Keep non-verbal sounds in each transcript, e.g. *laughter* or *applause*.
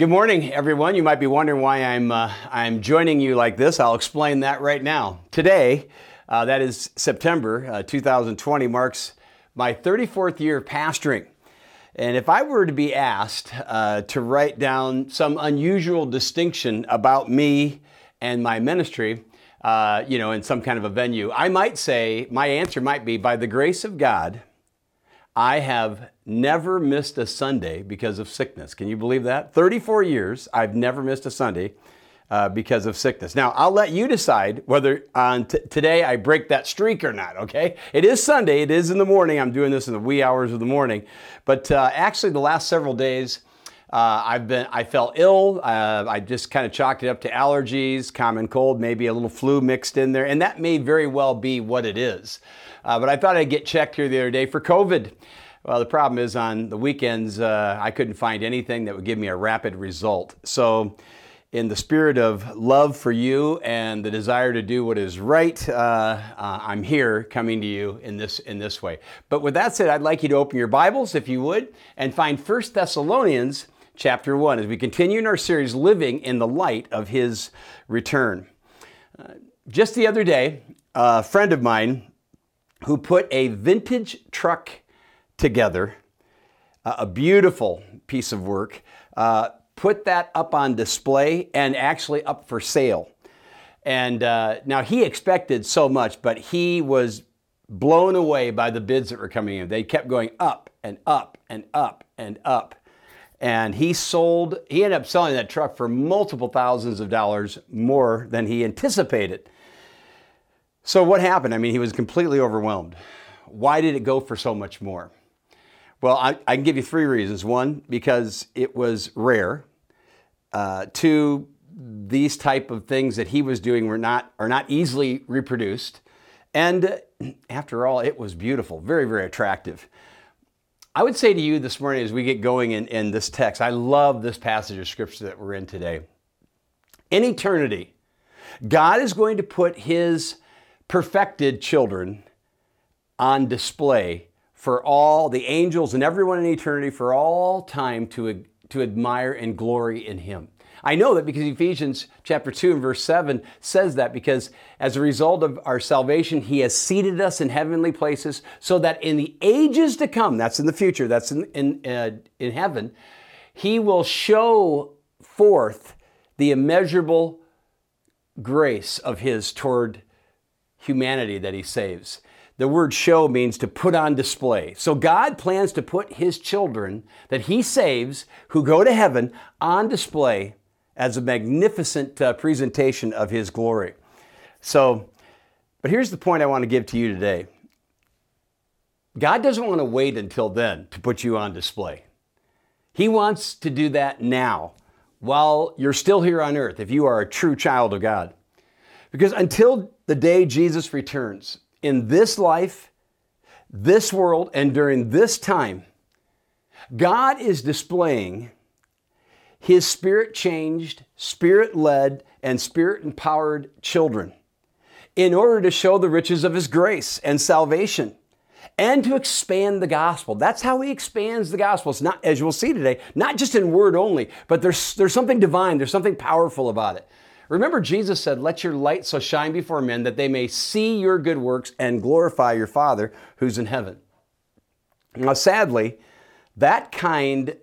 Good morning, everyone. You might be wondering why I'm, uh, I'm joining you like this. I'll explain that right now. Today, uh, that is September uh, 2020, marks my 34th year of pastoring. And if I were to be asked uh, to write down some unusual distinction about me and my ministry, uh, you know, in some kind of a venue, I might say, my answer might be by the grace of God, I have never missed a Sunday because of sickness. Can you believe that? 34 years, I've never missed a Sunday uh, because of sickness. Now, I'll let you decide whether on t- today I break that streak or not, okay? It is Sunday, it is in the morning. I'm doing this in the wee hours of the morning. But uh, actually, the last several days, uh, I've been, I felt ill. Uh, I just kind of chalked it up to allergies, common cold, maybe a little flu mixed in there, and that may very well be what it is. Uh, but I thought I'd get checked here the other day for COVID. Well, the problem is on the weekends, uh, I couldn't find anything that would give me a rapid result. So, in the spirit of love for you and the desire to do what is right, uh, uh, I'm here coming to you in this in this way. But with that said, I'd like you to open your Bibles, if you would, and find 1 Thessalonians chapter 1 as we continue in our series, Living in the Light of His Return. Uh, just the other day, a friend of mine who put a vintage truck together, a beautiful piece of work, uh, put that up on display and actually up for sale. And uh, now he expected so much, but he was blown away by the bids that were coming in. They kept going up and up and up and up. And he sold, he ended up selling that truck for multiple thousands of dollars more than he anticipated. So, what happened? I mean, he was completely overwhelmed. Why did it go for so much more? Well, I, I can give you three reasons. One, because it was rare. Uh, two, these type of things that he was doing were not are not easily reproduced. And uh, *clears throat* after all, it was beautiful, very, very attractive. I would say to you this morning as we get going in, in this text, I love this passage of scripture that we're in today. In eternity, God is going to put his perfected children on display for all the angels and everyone in eternity for all time to, to admire and glory in him. I know that because Ephesians chapter 2 and verse 7 says that because as a result of our salvation, he has seated us in heavenly places so that in the ages to come, that's in the future, that's in, in, uh, in heaven, he will show forth the immeasurable grace of his toward humanity that he saves. The word show means to put on display. So God plans to put his children that he saves who go to heaven on display as a magnificent uh, presentation of his glory. So, but here's the point I want to give to you today God doesn't want to wait until then to put you on display. He wants to do that now while you're still here on earth, if you are a true child of God. Because until the day Jesus returns, in this life, this world, and during this time, God is displaying His spirit changed, spirit led, and spirit empowered children in order to show the riches of His grace and salvation and to expand the gospel. That's how He expands the gospel. It's not, as you'll see today, not just in word only, but there's, there's something divine, there's something powerful about it. Remember, Jesus said, Let your light so shine before men that they may see your good works and glorify your Father who's in heaven. Now, sadly, that kind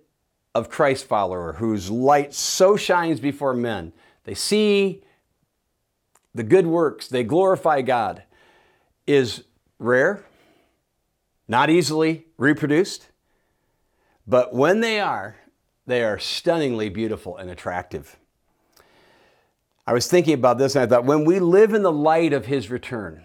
of Christ follower whose light so shines before men, they see the good works, they glorify God, is rare, not easily reproduced, but when they are, they are stunningly beautiful and attractive. I was thinking about this and I thought, when we live in the light of his return,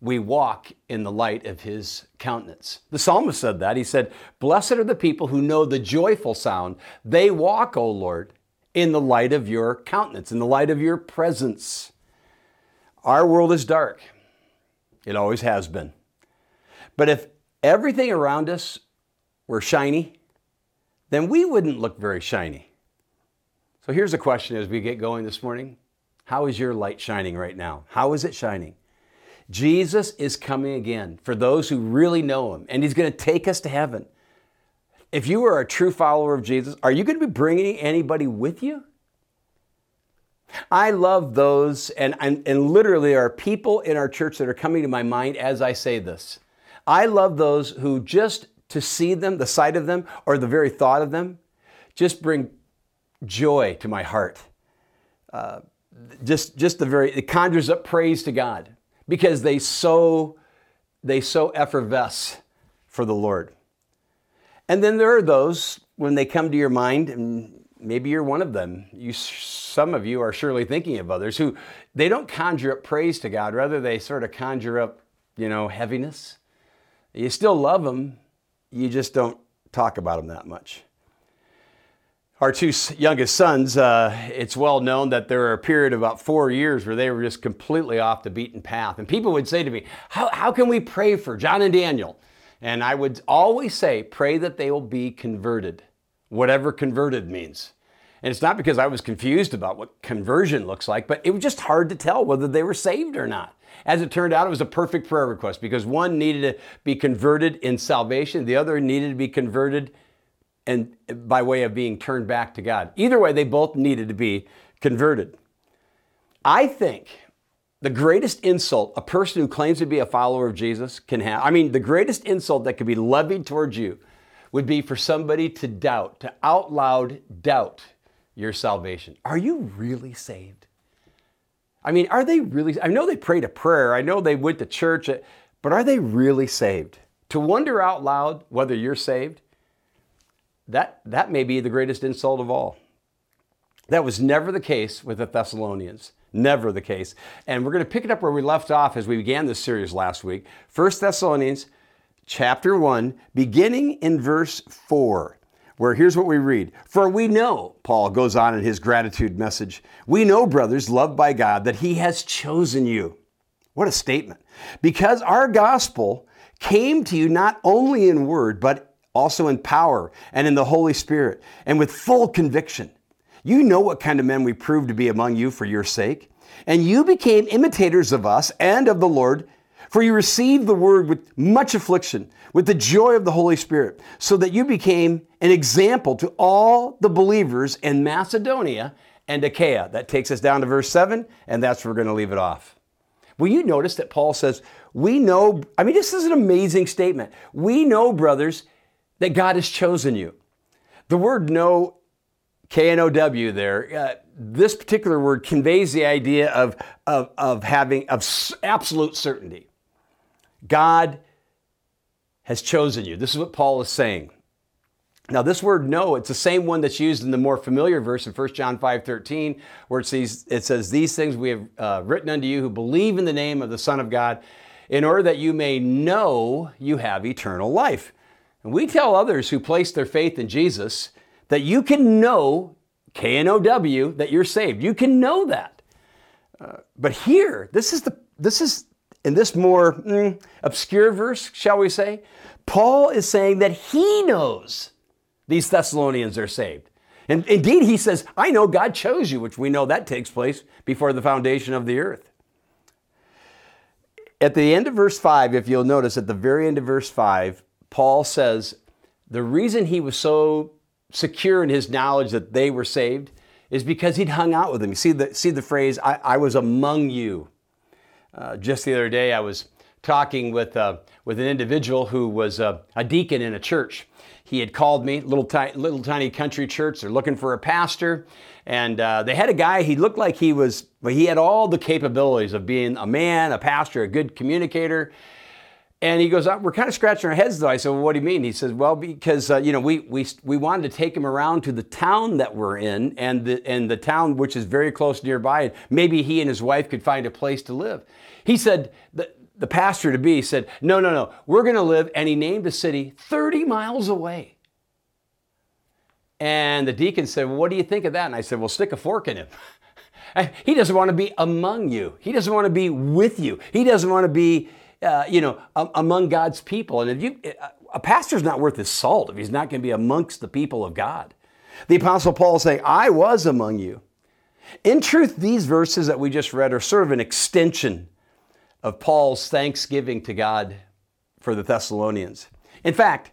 we walk in the light of his countenance. The psalmist said that. He said, Blessed are the people who know the joyful sound. They walk, O Lord, in the light of your countenance, in the light of your presence. Our world is dark. It always has been. But if everything around us were shiny, then we wouldn't look very shiny. So here's a question as we get going this morning How is your light shining right now? How is it shining? Jesus is coming again for those who really know Him, and He's going to take us to heaven. if you are a true follower of Jesus, are you going to be bringing anybody with you? I love those, and, and, and literally are people in our church that are coming to my mind as I say this. I love those who just to see them, the sight of them, or the very thought of them, just bring joy to my heart. Uh, just, just the very, it conjures up praise to God because they so, they so effervesce for the Lord. And then there are those when they come to your mind, and maybe you're one of them. You, some of you are surely thinking of others who they don't conjure up praise to God. Rather, they sort of conjure up, you know, heaviness. You still love them, you just don't talk about them that much. Our two youngest sons, uh, it's well known that there were a period of about four years where they were just completely off the beaten path. And people would say to me, How, how can we pray for John and Daniel? And I would always say, Pray that they will be converted, whatever converted means. And it's not because I was confused about what conversion looks like, but it was just hard to tell whether they were saved or not. As it turned out, it was a perfect prayer request because one needed to be converted in salvation, the other needed to be converted and by way of being turned back to God. Either way, they both needed to be converted. I think the greatest insult a person who claims to be a follower of Jesus can have, I mean, the greatest insult that could be levied towards you would be for somebody to doubt, to out loud doubt your salvation. Are you really saved? I mean, are they really? I know they prayed a prayer, I know they went to church, but are they really saved? To wonder out loud whether you're saved, that, that may be the greatest insult of all. That was never the case with the Thessalonians. Never the case. And we're going to pick it up where we left off as we began this series last week. 1 Thessalonians chapter 1, beginning in verse 4 where here's what we read For we know, Paul goes on in his gratitude message, we know, brothers, loved by God, that he has chosen you. What a statement. Because our gospel came to you not only in word, but also in power and in the Holy Spirit, and with full conviction. You know what kind of men we proved to be among you for your sake. And you became imitators of us and of the Lord, for you received the word with much affliction with the joy of the Holy Spirit, so that you became an example to all the believers in Macedonia and Achaia. That takes us down to verse 7, and that's where we're going to leave it off. Will you notice that Paul says, We know, I mean, this is an amazing statement. We know, brothers, that God has chosen you. The word know, K N O W there, uh, this particular word conveys the idea of, of, of having of absolute certainty. God has chosen you. This is what Paul is saying. Now, this word know, it's the same one that's used in the more familiar verse in 1 John 5 13, where it says, it says These things we have uh, written unto you who believe in the name of the Son of God, in order that you may know you have eternal life. And we tell others who place their faith in Jesus that you can know, K N O W, that you're saved. You can know that. Uh, but here, this is the this is in this more mm, obscure verse, shall we say, Paul is saying that he knows these Thessalonians are saved. And indeed, he says, I know God chose you, which we know that takes place before the foundation of the earth. At the end of verse 5, if you'll notice, at the very end of verse 5, Paul says the reason he was so secure in his knowledge that they were saved is because he'd hung out with them. You see the, see the phrase, I, I was among you. Uh, just the other day, I was talking with, uh, with an individual who was uh, a deacon in a church. He had called me, little, ti- little tiny country church. They're looking for a pastor. And uh, they had a guy, he looked like he was, but he had all the capabilities of being a man, a pastor, a good communicator. And he goes, oh, we're kind of scratching our heads though. I said, well, what do you mean? He says, well, because, uh, you know, we, we, we wanted to take him around to the town that we're in and the, and the town which is very close nearby. and Maybe he and his wife could find a place to live. He said, the, the pastor to be said, no, no, no, we're going to live. And he named a city 30 miles away. And the deacon said, well, what do you think of that? And I said, well, stick a fork in him. *laughs* he doesn't want to be among you. He doesn't want to be with you. He doesn't want to be uh, you know, among God's people. And if you, a pastor's not worth his salt if he's not going to be amongst the people of God. The Apostle Paul is saying, I was among you. In truth, these verses that we just read are sort of an extension of Paul's thanksgiving to God for the Thessalonians. In fact,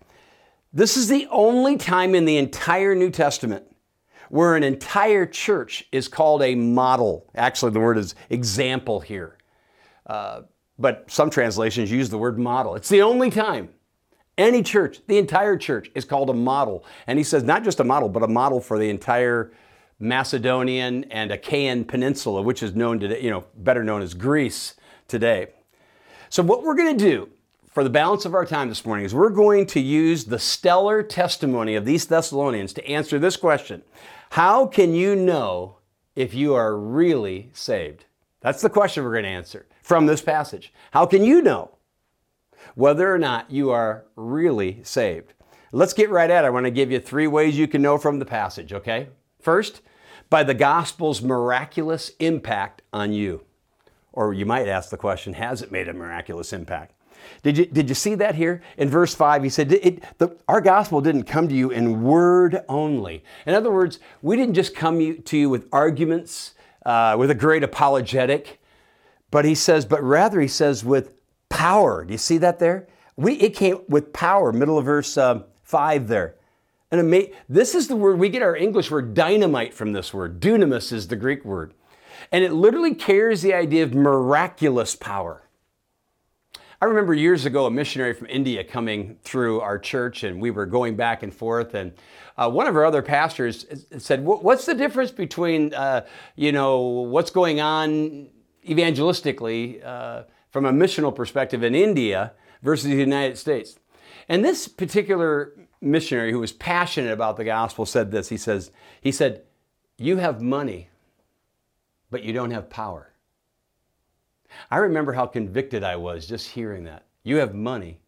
This is the only time in the entire New Testament where an entire church is called a model. Actually, the word is example here. Uh, but some translations use the word model. It's the only time any church, the entire church, is called a model. And he says not just a model, but a model for the entire Macedonian and Achaean peninsula, which is known today, you know, better known as Greece today. So what we're going to do for the balance of our time this morning is we're going to use the stellar testimony of these Thessalonians to answer this question. How can you know if you are really saved? That's the question we're going to answer from this passage. How can you know whether or not you are really saved? Let's get right at it. I want to give you three ways you can know from the passage, okay? First, by the gospel's miraculous impact on you. Or you might ask the question, has it made a miraculous impact? Did you, did you see that here? In verse 5, he said, it, the, Our gospel didn't come to you in word only. In other words, we didn't just come to you with arguments, uh, with a great apologetic, but he says, but rather he says with power. Do you see that there? We, it came with power, middle of verse uh, 5 there. And ama- this is the word, we get our English word dynamite from this word. Dunamis is the Greek word. And it literally carries the idea of miraculous power. I remember years ago a missionary from India coming through our church, and we were going back and forth. And uh, one of our other pastors said, "What's the difference between, uh, you know, what's going on evangelistically uh, from a missional perspective in India versus the United States?" And this particular missionary who was passionate about the gospel said this. He says, he said, "You have money, but you don't have power." I remember how convicted I was just hearing that. You have money,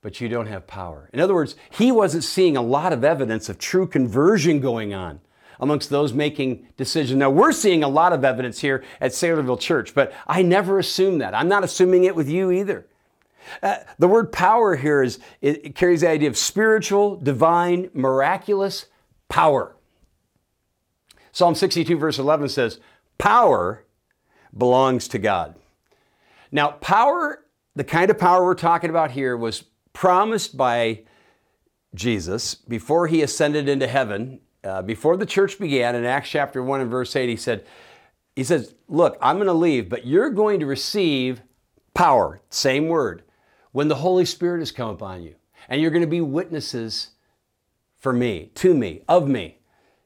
but you don't have power. In other words, he wasn't seeing a lot of evidence of true conversion going on amongst those making decisions. Now, we're seeing a lot of evidence here at Saylorville Church, but I never assume that. I'm not assuming it with you either. Uh, the word power here is it, carries the idea of spiritual, divine, miraculous power. Psalm 62, verse 11 says, Power belongs to God. Now, power, the kind of power we're talking about here, was promised by Jesus before he ascended into heaven. Uh, before the church began in Acts chapter 1 and verse 8, he said, he says, Look, I'm going to leave, but you're going to receive power, same word, when the Holy Spirit has come upon you. And you're going to be witnesses for me, to me, of me,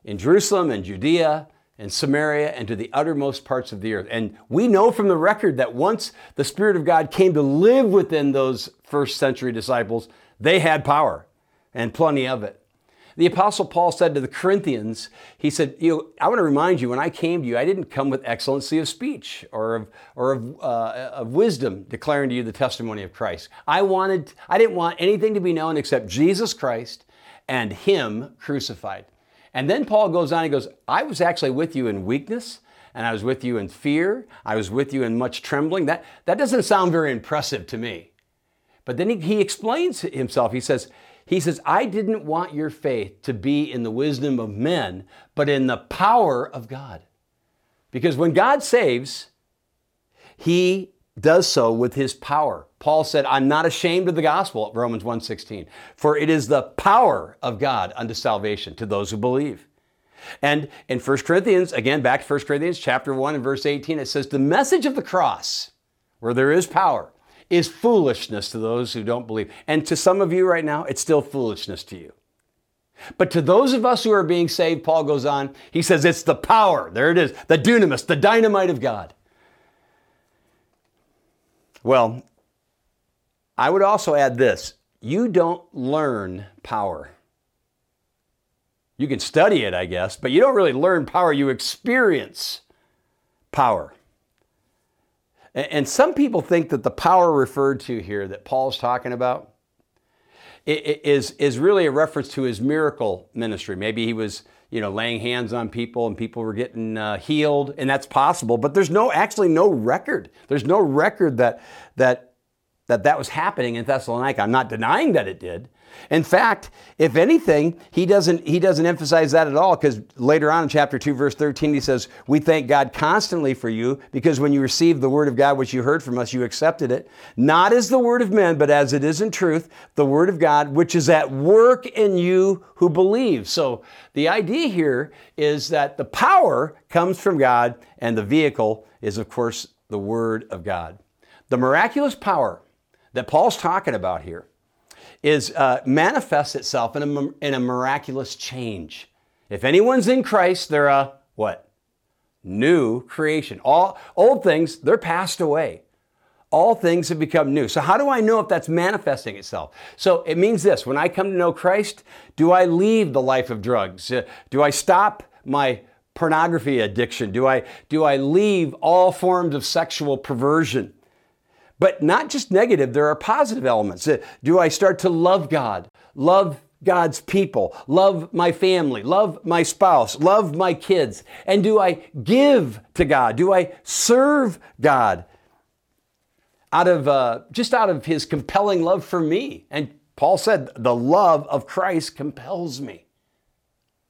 in Jerusalem and Judea and Samaria and to the uttermost parts of the earth. And we know from the record that once the Spirit of God came to live within those first century disciples, they had power and plenty of it. The Apostle Paul said to the Corinthians, he said, you know, I want to remind you, when I came to you, I didn't come with excellency of speech or of, or of, uh, of wisdom declaring to you the testimony of Christ. I wanted, I didn't want anything to be known except Jesus Christ and Him crucified. And then Paul goes on, he goes, I was actually with you in weakness, and I was with you in fear, I was with you in much trembling. That, that doesn't sound very impressive to me. But then he, he explains himself. He says, he says, I didn't want your faith to be in the wisdom of men, but in the power of God. Because when God saves, he does so with his power. Paul said, I'm not ashamed of the gospel, Romans 1:16, for it is the power of God unto salvation to those who believe. And in 1 Corinthians, again, back to 1 Corinthians chapter 1 and verse 18, it says, The message of the cross, where there is power, is foolishness to those who don't believe. And to some of you right now, it's still foolishness to you. But to those of us who are being saved, Paul goes on, he says, It's the power, there it is, the dunamis, the dynamite of God. Well, I would also add this you don't learn power. You can study it, I guess, but you don't really learn power, you experience power. And some people think that the power referred to here that Paul's talking about is, is really a reference to his miracle ministry. Maybe he was you know, laying hands on people and people were getting uh, healed, and that's possible. But there's no actually no record. There's no record that that that that was happening in Thessalonica. I'm not denying that it did, In fact, if anything, he doesn't he doesn't emphasize that at all because later on in chapter 2 verse 13 he says, "We thank God constantly for you because when you received the word of God which you heard from us, you accepted it, not as the word of men, but as it is in truth, the word of God which is at work in you who believe." So, the idea here is that the power comes from God and the vehicle is of course the word of God. The miraculous power that Paul's talking about here is uh, manifests itself in a, in a miraculous change. If anyone's in Christ, they're a what? New creation. All old things, they're passed away. All things have become new. So, how do I know if that's manifesting itself? So, it means this when I come to know Christ, do I leave the life of drugs? Uh, do I stop my pornography addiction? Do I, do I leave all forms of sexual perversion? But not just negative, there are positive elements. Uh, do I start to love God, love God's people, love my family, love my spouse, love my kids? And do I give to God? Do I serve God out of uh, just out of His compelling love for me? And Paul said, the love of Christ compels me.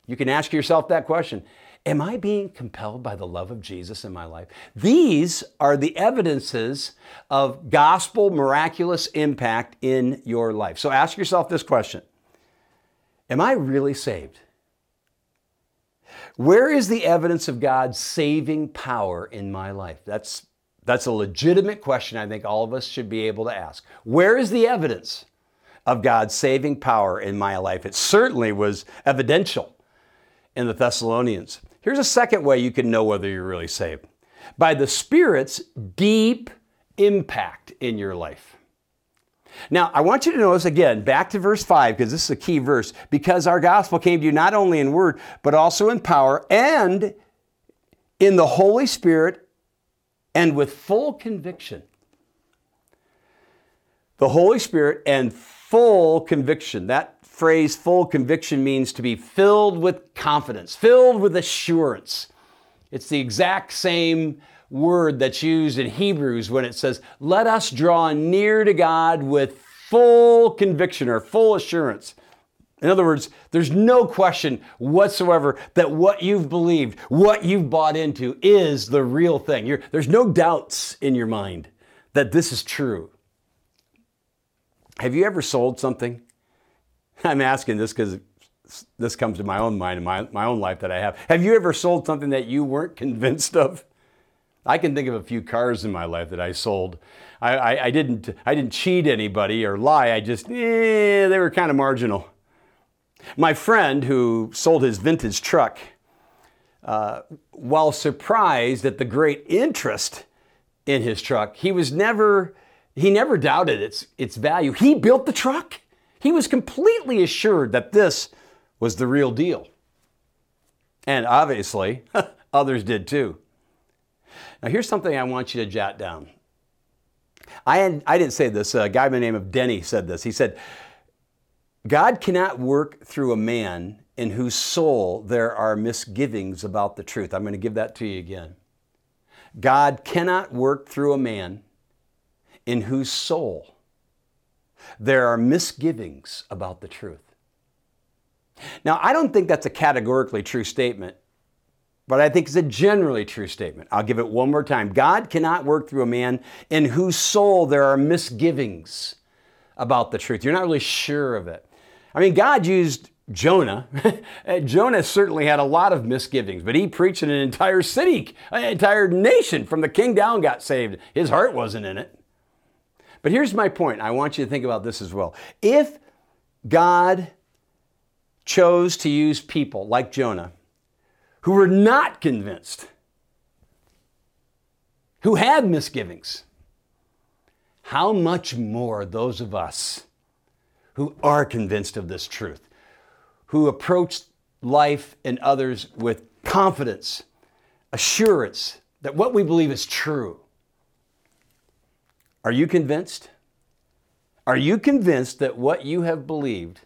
You can ask yourself that question. Am I being compelled by the love of Jesus in my life? These are the evidences of gospel miraculous impact in your life. So ask yourself this question Am I really saved? Where is the evidence of God's saving power in my life? That's, that's a legitimate question I think all of us should be able to ask. Where is the evidence of God's saving power in my life? It certainly was evidential in the Thessalonians. Here's a second way you can know whether you're really saved by the Spirit's deep impact in your life. Now, I want you to notice again, back to verse 5, because this is a key verse, because our gospel came to you not only in word, but also in power and in the Holy Spirit and with full conviction. The Holy Spirit and full conviction. That phrase full conviction means to be filled with confidence, filled with assurance. It's the exact same word that's used in Hebrews when it says, Let us draw near to God with full conviction or full assurance. In other words, there's no question whatsoever that what you've believed, what you've bought into, is the real thing. You're, there's no doubts in your mind that this is true. Have you ever sold something *laughs* I'm asking this because this comes to my own mind and my, my own life that I have. Have you ever sold something that you weren't convinced of? I can think of a few cars in my life that I sold. I, I, I didn't, I didn't cheat anybody or lie. I just, eh, they were kind of marginal. My friend who sold his vintage truck, uh, while surprised at the great interest in his truck, he was never, he never doubted its, its value. He built the truck. He was completely assured that this was the real deal. And obviously, *laughs* others did too. Now, here's something I want you to jot down. I, had, I didn't say this, a guy by the name of Denny said this. He said, God cannot work through a man in whose soul there are misgivings about the truth. I'm going to give that to you again. God cannot work through a man in whose soul there are misgivings about the truth. Now, I don't think that's a categorically true statement, but I think it's a generally true statement. I'll give it one more time. God cannot work through a man in whose soul there are misgivings about the truth. You're not really sure of it. I mean, God used Jonah. *laughs* Jonah certainly had a lot of misgivings, but he preached in an entire city, an entire nation from the king down got saved. His heart wasn't in it. But here's my point. I want you to think about this as well. If God chose to use people like Jonah who were not convinced, who had misgivings, how much more those of us who are convinced of this truth, who approach life and others with confidence, assurance that what we believe is true, are you convinced? Are you convinced that what you have believed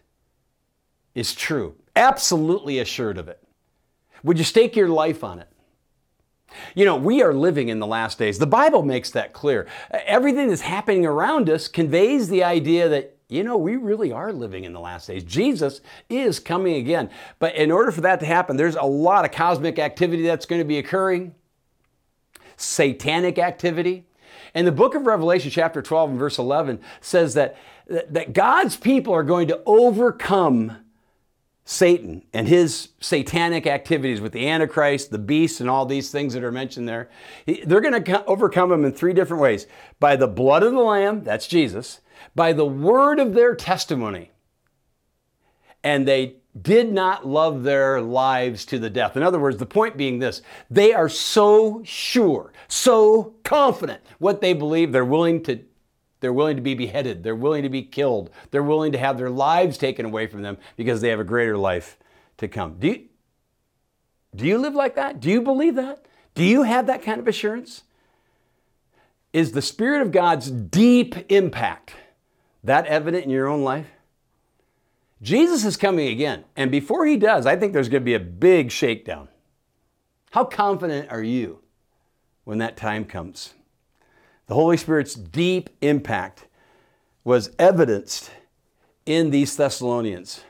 is true? Absolutely assured of it. Would you stake your life on it? You know, we are living in the last days. The Bible makes that clear. Everything that's happening around us conveys the idea that you know, we really are living in the last days. Jesus is coming again. But in order for that to happen, there's a lot of cosmic activity that's going to be occurring, satanic activity. And the book of Revelation, chapter 12 and verse 11, says that, that God's people are going to overcome Satan and his satanic activities with the Antichrist, the beast, and all these things that are mentioned there. They're going to overcome him in three different ways by the blood of the Lamb, that's Jesus, by the word of their testimony. And they did not love their lives to the death. In other words, the point being this they are so sure, so confident what they believe, they're willing to. They're willing to be beheaded. They're willing to be killed. They're willing to have their lives taken away from them because they have a greater life to come. Do you, do you live like that? Do you believe that? Do you have that kind of assurance? Is the Spirit of God's deep impact that evident in your own life? Jesus is coming again. And before he does, I think there's going to be a big shakedown. How confident are you when that time comes? The Holy Spirit's deep impact was evidenced in these Thessalonians.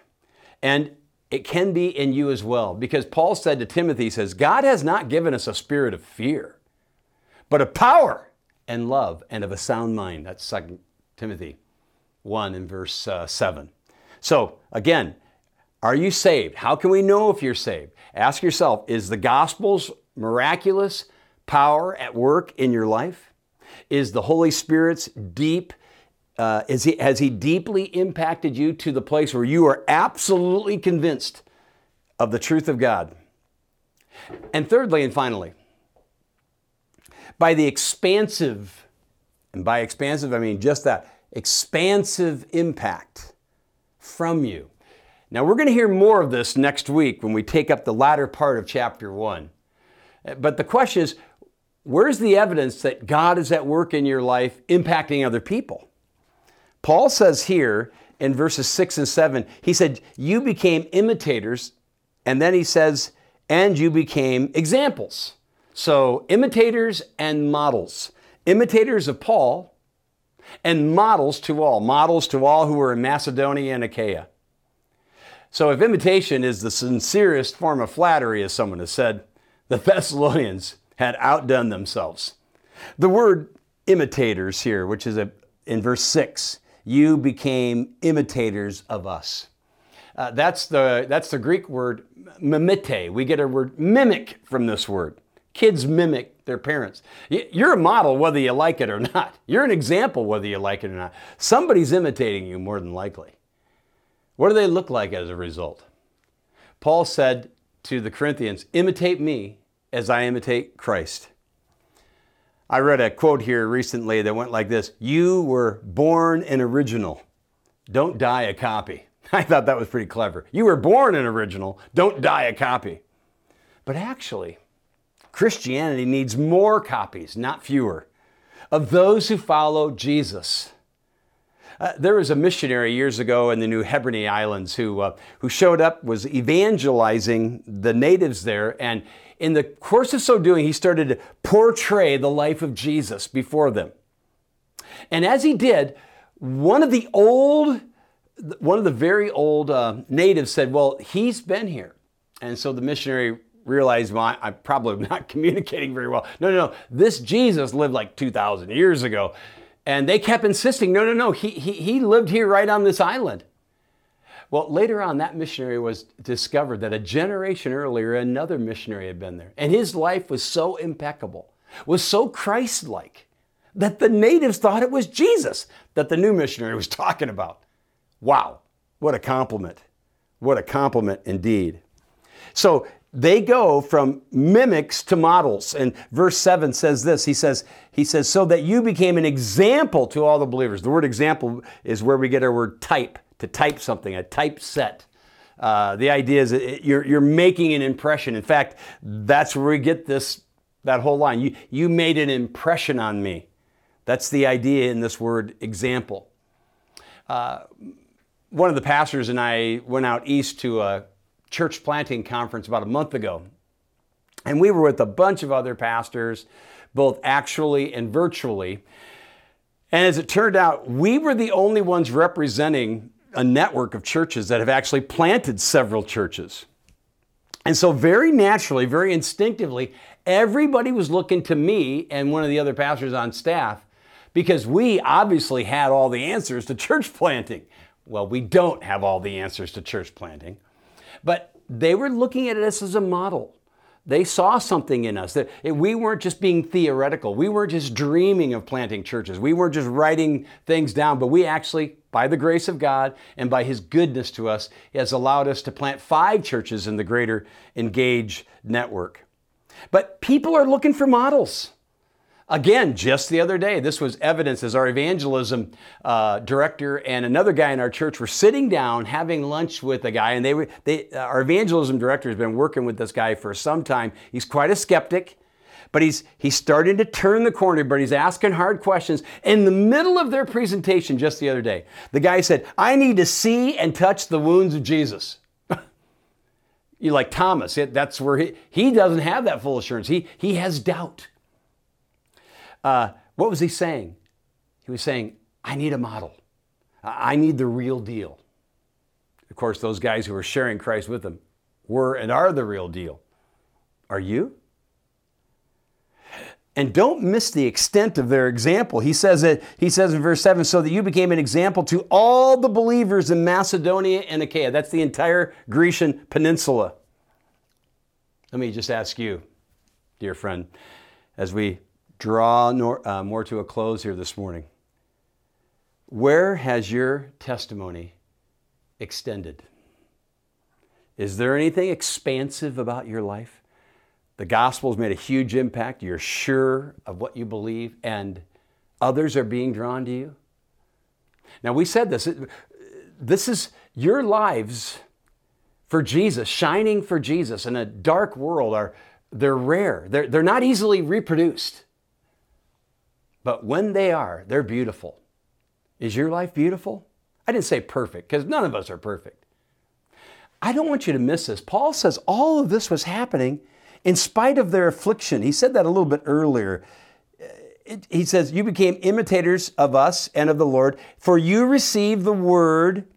And it can be in you as well. Because Paul said to Timothy, he says, God has not given us a spirit of fear, but of power and love and of a sound mind. That's 2 Timothy 1 in verse uh, 7. So, again, are you saved? How can we know if you're saved? Ask yourself is the gospel's miraculous power at work in your life? Is the Holy Spirit's deep, uh, is he, has He deeply impacted you to the place where you are absolutely convinced of the truth of God? And thirdly and finally, by the expansive, and by expansive I mean just that, expansive impact from you. Now, we're going to hear more of this next week when we take up the latter part of chapter one. But the question is where's the evidence that God is at work in your life impacting other people? Paul says here in verses six and seven, he said, You became imitators, and then he says, and you became examples. So, imitators and models. Imitators of Paul, and models to all, models to all who were in Macedonia and Achaia. So, if imitation is the sincerest form of flattery, as someone has said, the *laughs* Thessalonians had outdone themselves. The word imitators here, which is a, in verse 6, you became imitators of us. Uh, that's, the, that's the Greek word mimete. We get our word mimic from this word. Kids mimic their parents. You're a model whether you like it or *laughs* not. You're an example whether you like it or not. Somebody's imitating you more than likely. What do they look like as a result? Paul said to the Corinthians, Imitate me as I imitate Christ. I read a quote here recently that went like this You were born an original, don't die a copy. *laughs* I thought that was pretty clever. You were born an original, don't die a copy. But actually, Christianity needs more copies, not fewer, of those who follow Jesus. Uh, there was a missionary years ago in the New Hebride Islands who, uh, who showed up, was evangelizing the natives there, and in the course of so doing, he started to portray the life of Jesus before them. And as he did, one of the old, one of the very old uh, natives said, Well, he's been here. And so the missionary realized, well, I'm probably not *laughs* communicating very well. No, no, no. This Jesus lived like 2,000 years ago. And they kept insisting, no, no, no, he, he, he lived here right on this island. Well, later on, that missionary was discovered that a generation earlier, another missionary had been there. And his life was so impeccable, was so Christ like, that the natives thought it was Jesus that the new missionary was *laughs* talking about. Wow, what a compliment. What a compliment indeed. So they go from mimics to models. And verse 7 says this. He says, he says, so that you became an example to all the believers. The word example is where we get our word type, to type something, a typeset. Uh, the idea is it, you're, you're making an impression. In fact, that's where we get this, that whole line. You, you made an impression on me. That's the idea in this word example. Uh, one of the pastors and I went out east to a church planting conference about a month ago. And we were with a bunch of other pastors, both actually and virtually. And as it turned out, we were the only ones representing a network of churches that have actually planted several churches. And so, very naturally, very instinctively, everybody was looking to me and one of the other pastors on staff because we obviously had all the answers to *laughs* church planting. Well, we don't have all the answers to church planting, but they were looking at us as a model. They saw something in us that eh, we weren't just being theoretical. We weren't just dreaming of planting churches. We weren't just writing things down, but we actually, by the grace of God and by His goodness to us, has allowed us to plant five churches in the greater Engage network. But people are looking for models. Again, just the other day, this was evidence as our evangelism uh, director and another guy in our church were sitting down having lunch with a guy, and they were they uh, our evangelism director has been working with this guy for some time. He's quite a skeptic, but he's he's starting to turn the corner, but he's asking hard questions. In the middle of their presentation just the other day, the guy said, "I need to see and touch the wounds of Jesus." *laughs* you like Thomas, it, that's where he he doesn't have that full assurance. He he has doubt. Uh, what was he saying? He was saying, I need a model. I need the real deal. Of course, those guys who were sharing Christ with them were and are the real deal. Are you? And don't miss the extent of their example. He says it, he says in verse 7, so that you became an example to all the believers in Macedonia and Achaia. That's the entire Grecian peninsula. Let me just ask you, dear friend, as we draw nor, uh, more to a close here this morning. Where has your testimony extended? Is there anything expansive about your life? The gospel has made a huge impact. You're sure of what you believe, and others are being drawn to you. Now, we said this. This is your lives for Jesus, shining for Jesus in a dark world, are they're rare. They're, they're not easily reproduced. But when they are, they're beautiful. Is your life beautiful? I didn't say perfect because none of us are perfect. I don't want you to miss this. Paul says all of this was happening in spite of their affliction. He said that a little bit earlier. Uh, he says, You became imitators of us and of the Lord, for you received the word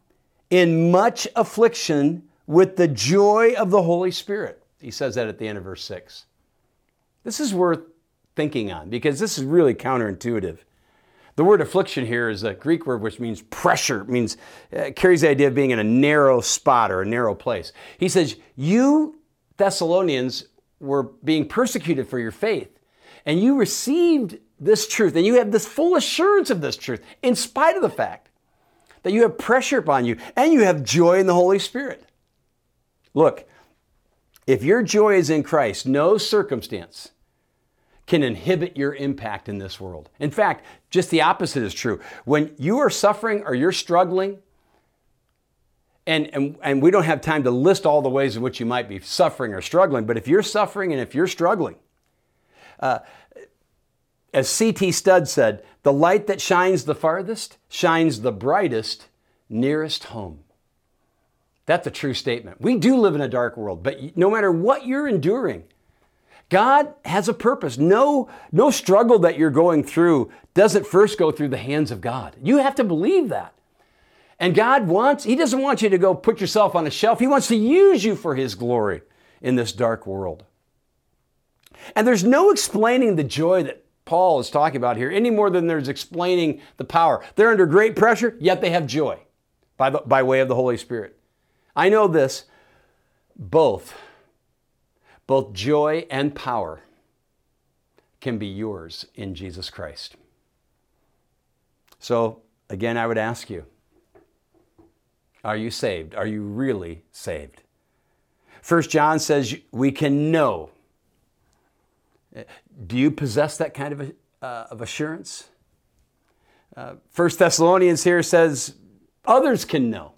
in much affliction with the joy of the Holy Spirit. He says that at the end of verse 6. This is worth thinking on because this is really counterintuitive. The word affliction here is a Greek word which means pressure, means uh, carries the idea of being in a narrow spot or a narrow place. He says, "You Thessalonians were being persecuted for your faith, and you received this truth, and you have this full assurance of this truth in spite of the fact that you have pressure upon you and you have joy in the Holy Spirit." Look, if your joy is in Christ, no circumstance can inhibit your impact in this world. In fact, just the opposite is true. When you are suffering or you're struggling, and, and, and we don't have time to list all the ways in which you might be suffering or struggling, but if you're suffering and if you're struggling, uh, as C.T. Studd said, the light that shines the farthest shines the brightest nearest home. That's a true statement. We do live in a dark world, but no matter what you're enduring, God has a purpose. No, no struggle that you're going through doesn't first go through the hands of God. You have to believe that. And God wants, He doesn't want you to go put yourself on a shelf. He wants to use you for His glory in this dark world. And there's no explaining the joy that Paul is talking about here any more than there's explaining the power. They're under great pressure, yet they have joy by, the, by way of the Holy Spirit. I know this both both joy and power can be yours in Jesus Christ. So, again, I would ask you are you saved? Are you really saved? First John says we can know. Do you possess that kind of, uh, of assurance? Uh, First Thessalonians here says others can know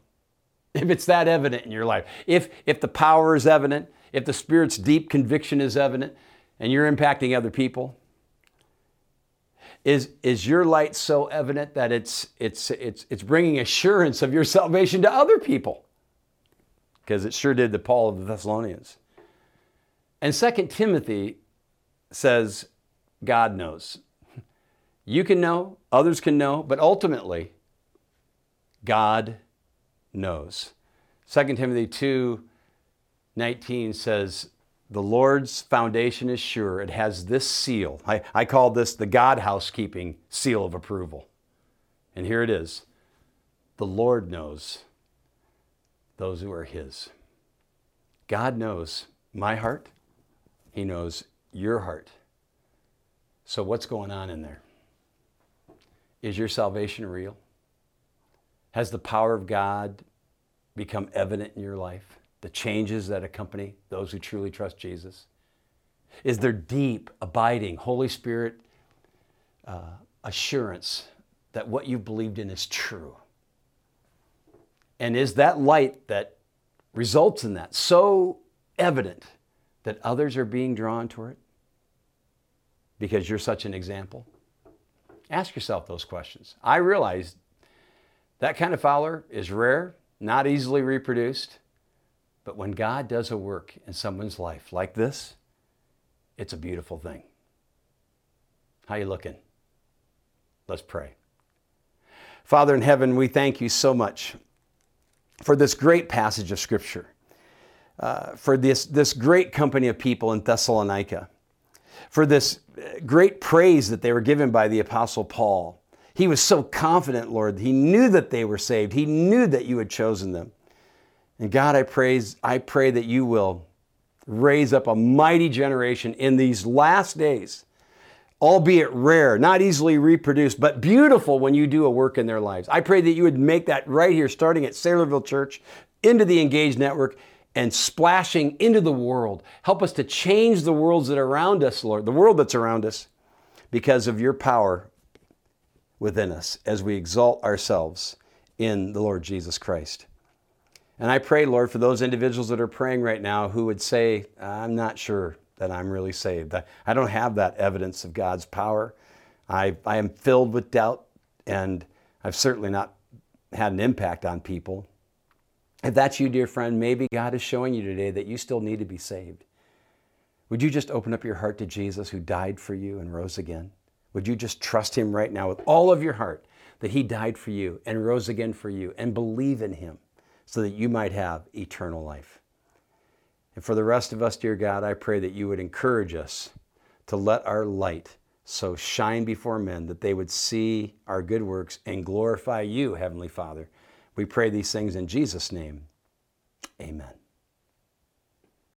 if it's that evident in your life. If, if the power is evident, if the Spirit's deep conviction is evident and you're impacting other people? Is, is your light so evident that it's, it's, it's, it's bringing assurance of your salvation to other people? Because it sure did to Paul of the Thessalonians. And Second Timothy says, God knows. You can know, others can know, but ultimately, God knows. 2 Timothy 2 19 says, The Lord's foundation is sure. It has this seal. I, I call this the God housekeeping seal of approval. And here it is The Lord knows those who are His. God knows my heart, He knows your heart. So, what's going on in there? Is your salvation real? Has the power of God become evident in your life? The changes that accompany those who truly trust Jesus? Is there deep, abiding, Holy Spirit uh, assurance that what you've believed in is true? And is that light that results in that so evident that others are being drawn toward it? Because you're such an example? Ask yourself those questions. I realize that kind of follower is rare, not easily reproduced. But when God does a work in someone's life like this, it's a beautiful thing. How you looking? Let's pray. Father in heaven, we thank you so much for this great passage of Scripture, uh, for this, this great company of people in Thessalonica, for this great praise that they were given by the Apostle Paul. He was so confident, Lord. He knew that they were saved. He knew that you had chosen them. And God, I praise, I pray that you will raise up a mighty generation in these last days, albeit rare, not easily reproduced, but beautiful when you do a work in their lives. I pray that you would make that right here, starting at Saylorville Church, into the Engage Network, and splashing into the world. Help us to change the worlds that are around us, Lord, the world that's around us, because of your power within us as we exalt ourselves in the Lord Jesus Christ. And I pray, Lord, for those individuals that are praying right now who would say, I'm not sure that I'm really saved. I don't have that evidence of God's power. I, I am filled with doubt, and I've certainly not had an impact on people. If that's you, dear friend, maybe God is showing you today that you still need to be saved. Would you just open up your heart to Jesus who died for you and rose again? Would you just trust him right now with all of your heart that he died for you and rose again for you and believe in him so that you might have eternal life? And for the rest of us, dear God, I pray that you would encourage us to let our light so shine before men that they would see our good works and glorify you, Heavenly Father we pray these things in Jesus' name. Amen.